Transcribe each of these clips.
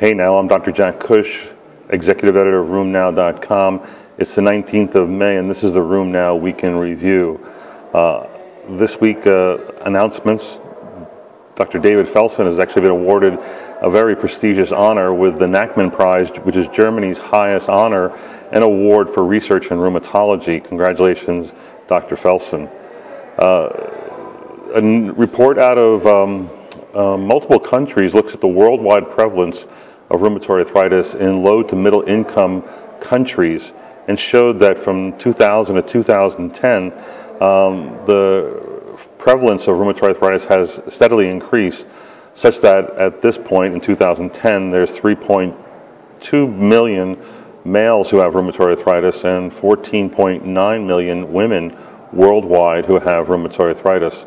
Hey now, I'm Dr. Jack Cush, executive editor of RheumNow.com. It's the 19th of May, and this is the RheumNow Weekend Review. Uh, this week, uh, announcements. Dr. David Felson has actually been awarded a very prestigious honor with the Nachman Prize, which is Germany's highest honor and award for research in rheumatology. Congratulations, Dr. Felson. Uh, a report out of um, uh, multiple countries looks at the worldwide prevalence of rheumatoid arthritis in low to middle income countries and showed that from 2000 to 2010, um, the prevalence of rheumatoid arthritis has steadily increased, such that at this point in 2010, there's 3.2 million males who have rheumatoid arthritis and 14.9 million women worldwide who have rheumatoid arthritis.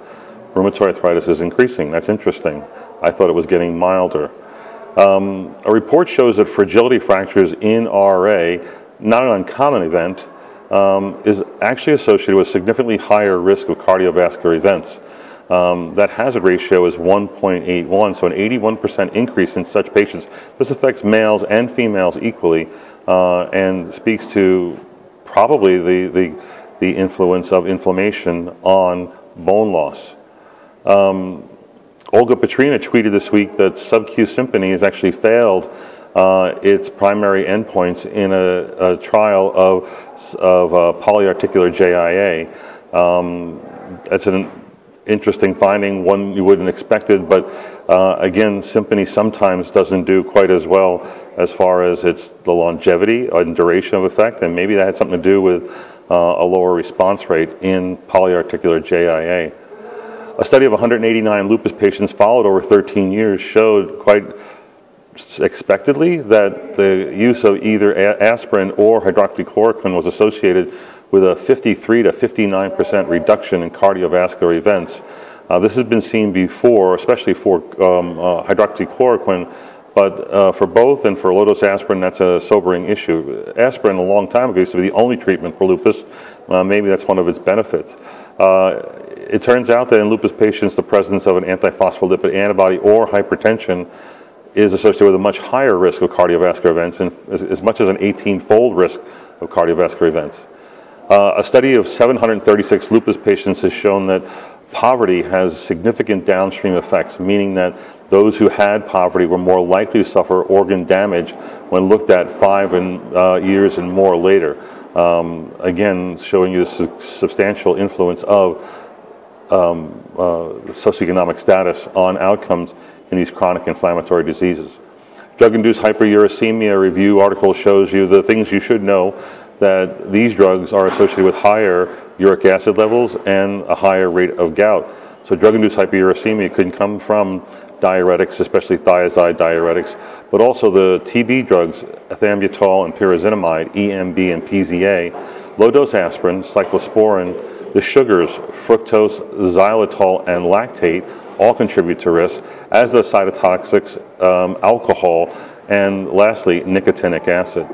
Rheumatoid arthritis is increasing. That's interesting. I thought it was getting milder. Um, a report shows that fragility fractures in RA, not an uncommon event, um, is actually associated with significantly higher risk of cardiovascular events. Um, that hazard ratio is 1.81, so an 81% increase in such patients. This affects males and females equally uh, and speaks to probably the, the, the influence of inflammation on bone loss. Um, Olga Petryna tweeted this week that SubQ Simponi has actually failed uh, its primary endpoints in a, a trial of, of uh, polyarticular JIA. Um, that's an interesting finding, one you wouldn't expect it, but uh, again, Simponi sometimes doesn't do quite as well as far as its the longevity and duration of effect, and maybe that had something to do with uh, a lower response rate in polyarticular JIA. A study of 189 lupus patients followed over 13 years showed quite expectedly that the use of either aspirin or hydroxychloroquine was associated with a 53 to 59% reduction in cardiovascular events. Uh, this has been seen before, especially for um, uh, hydroxychloroquine, but uh, for both and for low-dose aspirin, that's a sobering issue. Aspirin, a long time ago, used to be the only treatment for lupus. Uh, maybe that's one of its benefits. Uh, it turns out that in lupus patients, the presence of an antiphospholipid antibody or hypertension is associated with a much higher risk of cardiovascular events and as, as much as an 18-fold risk of cardiovascular events. Uh, a study of 736 lupus patients has shown that poverty has significant downstream effects, meaning that those who had poverty were more likely to suffer organ damage when looked at five and, uh, years and more later. Um, again, showing you the su substantial influence of um, uh, socioeconomic status on outcomes in these chronic inflammatory diseases. Drug-induced hyperuricemia review article shows you the things you should know that these drugs are associated with higher uric acid levels and a higher rate of gout. So drug-induced hyperuricemia can come from diuretics, especially thiazide diuretics, but also the TB drugs, ethambutol and pyrazinamide, EMB and PZA, low-dose aspirin, cyclosporin, the sugars, fructose, xylitol, and lactate all contribute to risk, as does cytotoxics, um, alcohol, and lastly, nicotinic acid.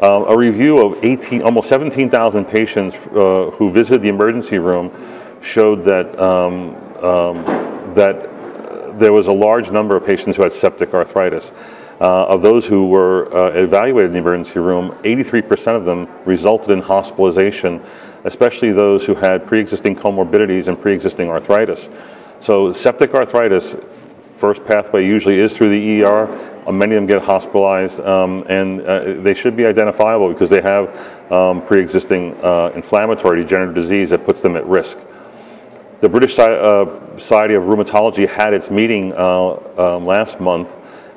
Um, a review of 18, almost 17,000 patients uh, who visited the emergency room showed that, um, um, that there was a large number of patients who had septic arthritis. Uh, of those who were uh, evaluated in the emergency room, 83% of them resulted in hospitalization especially those who had pre-existing comorbidities and pre-existing arthritis. So septic arthritis, first pathway usually is through the ER. Many of them get hospitalized, um, and uh, they should be identifiable because they have um, pre-existing uh, inflammatory degenerative disease that puts them at risk. The British uh, Society of Rheumatology had its meeting uh, um, last month,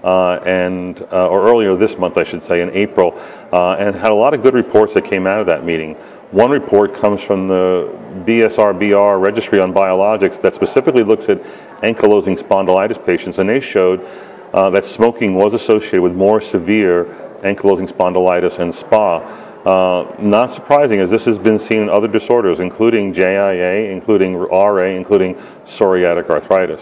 uh, and or earlier this month, I should say, in April, and had a lot of good reports that came out of that meeting. One report comes from the BSRBR Registry on Biologics that specifically looks at ankylosing spondylitis patients, and they showed uh, that smoking was associated with more severe ankylosing spondylitis and SPA. Uh, not surprising, as this has been seen in other disorders, including JIA, including RA, including psoriatic arthritis.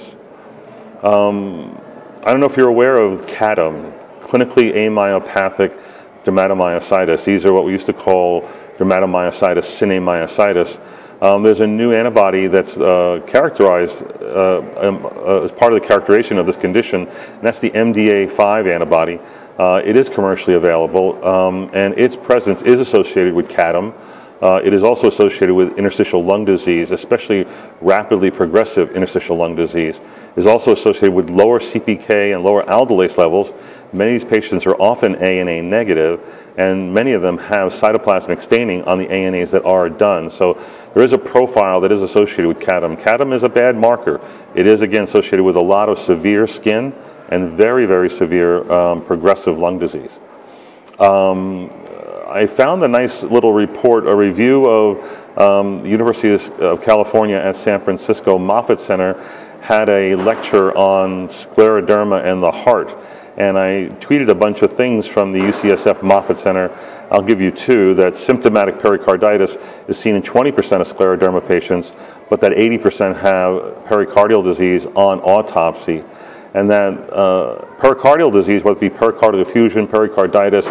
Um, I don't know if you're aware of CADM, clinically amyopathic dermatomyositis. These are what we used to call dermatomyositis, sine myositis. Um, there's a new antibody that's uh, characterized uh, um, uh, as part of the characterization of this condition, and that's the MDA5 antibody. Uh, it is commercially available, um, and its presence is associated with CADM. Uh, it is also associated with interstitial lung disease, especially rapidly progressive interstitial lung disease. It is also associated with lower CPK and lower aldolase levels. Many of these patients are often ANA negative, and many of them have cytoplasmic staining on the ANAs that are done. So there is a profile that is associated with CADM. CADM is a bad marker. It is, again, associated with a lot of severe skin and very, very severe um, progressive lung disease. Um, I found a nice little report, a review of um, University of California at San Francisco Moffitt Center had a lecture on scleroderma and the heart. And I tweeted a bunch of things from the UCSF Moffitt Center. I'll give you two that symptomatic pericarditis is seen in 20% of scleroderma patients, but that 80% have pericardial disease on autopsy. And that uh, pericardial disease, whether it be pericardial effusion, pericarditis,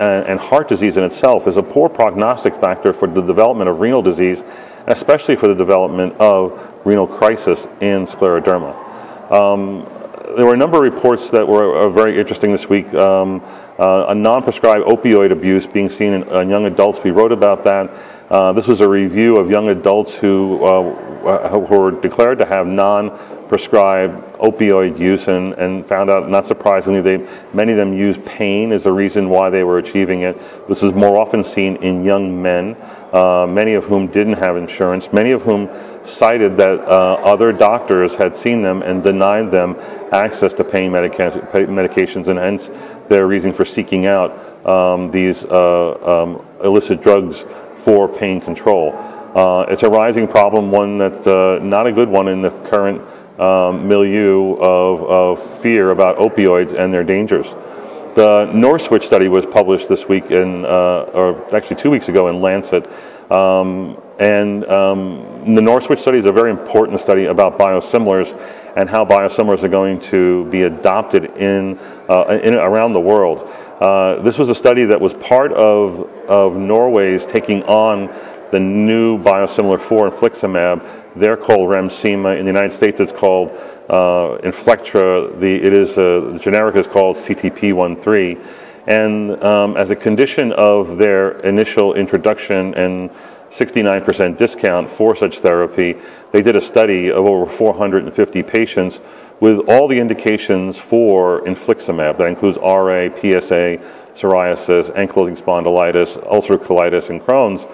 and, and heart disease in itself is a poor prognostic factor for the development of renal disease, especially for the development of renal crisis in scleroderma. Um, there were a number of reports that were uh, very interesting this week. Um, uh, a non-prescribed opioid abuse being seen in, in, young adults. We wrote about that. Uh, this was a review of young adults who, uh, who were declared to have non prescribed opioid use and, and found out, not surprisingly, they, many of them use pain as a reason why they were achieving it. This is more often seen in young men, uh, many of whom didn't have insurance, many of whom cited that uh, other doctors had seen them and denied them access to pain medica- medications, and hence their reason for seeking out um, these uh, um, illicit drugs for pain control. Uh, it's a rising problem, one that's uh, not a good one in the current um, milieu of, of fear about opioids and their dangers. The NorSwitch study was published this week, in, uh, or actually two weeks ago, in Lancet. Um, and um, the NorSwitch study is a very important study about biosimilars and how biosimilars are going to be adopted in, uh, in around the world. Uh, this was a study that was part of, of Norway's taking on the new biosimilar for infliximab they're called Remsima. In the United States, it's called uh, Inflectra. The, it is, uh, the generic is called CTP13. And um, as a condition of their initial introduction and 69% discount for such therapy, they did a study of over 450 patients with all the indications for infliximab. That includes RA, PSA, psoriasis, ankylosing spondylitis, ulcerative colitis, and Crohn's.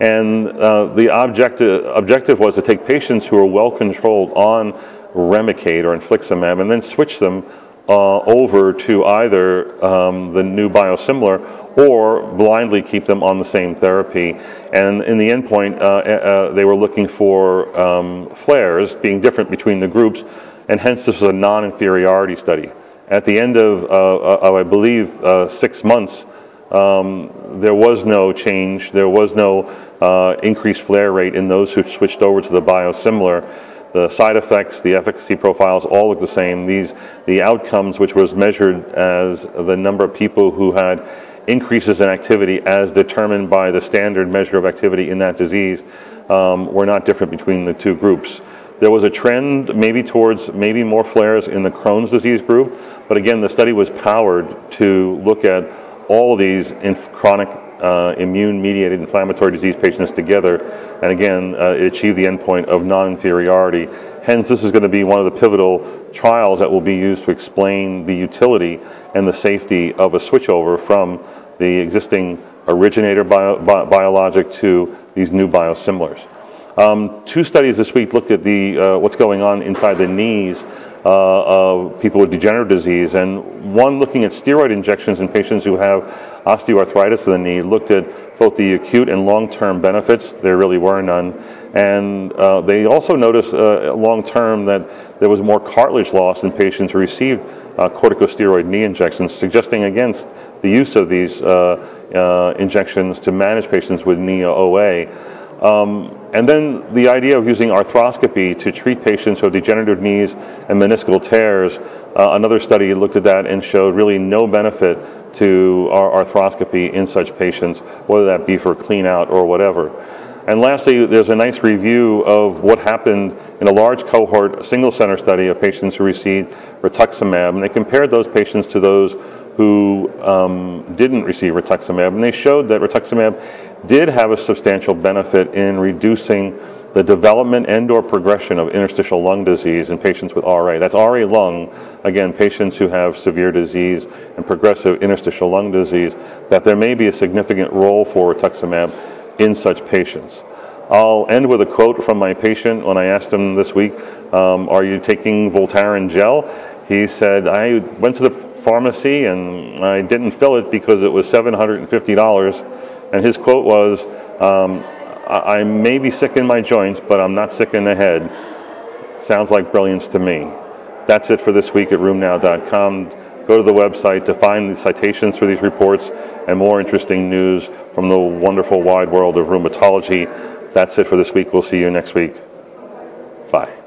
And uh, the objective, objective was to take patients who are well controlled on Remicade or infliximab and then switch them uh, over to either um, the new biosimilar or blindly keep them on the same therapy. And in the endpoint, uh, uh, they were looking for um, flares being different between the groups, and hence this was a non inferiority study. At the end of, uh, of I believe, uh, six months, um, there was no change, there was no uh, increased flare rate in those who switched over to the biosimilar. The side effects, the efficacy profiles all look the same. These, the outcomes, which was measured as the number of people who had increases in activity as determined by the standard measure of activity in that disease, um, were not different between the two groups. There was a trend maybe towards maybe more flares in the Crohn's disease group, but again, the study was powered to look at all of these chronic uh, immune-mediated inflammatory disease patients together, and again, uh, achieve the endpoint of non-inferiority. Hence, this is going to be one of the pivotal trials that will be used to explain the utility and the safety of a switchover from the existing originator bio, bi biologic to these new biosimilars. Um, two studies this week looked at the uh, what's going on inside the knees of people with degenerative disease, and one looking at steroid injections in patients who have osteoarthritis of the knee, looked at both the acute and long-term benefits. There really were none. And uh, they also noticed uh, long-term that there was more cartilage loss in patients who received uh, corticosteroid knee injections, suggesting against the use of these uh, uh, injections to manage patients with knee OA. Um, and then the idea of using arthroscopy to treat patients have degenerative knees and meniscal tears. Uh, another study looked at that and showed really no benefit to our arthroscopy in such patients, whether that be for clean out or whatever. And lastly, there's a nice review of what happened in a large cohort, single center study of patients who received rituximab. And they compared those patients to those who um, didn't receive rituximab. And they showed that rituximab did have a substantial benefit in reducing the development and or progression of interstitial lung disease in patients with RA. That's RA lung, again, patients who have severe disease and progressive interstitial lung disease, that there may be a significant role for rituximab in such patients. I'll end with a quote from my patient when I asked him this week, um, are you taking Voltaren gel? He said, I went to the pharmacy and I didn't fill it because it was $750. And his quote was, um, I, I may be sick in my joints, but I'm not sick in the head. Sounds like brilliance to me. That's it for this week at rheumnow.com. Go to the website to find the citations for these reports and more interesting news from the wonderful wide world of rheumatology. That's it for this week. We'll see you next week. Bye.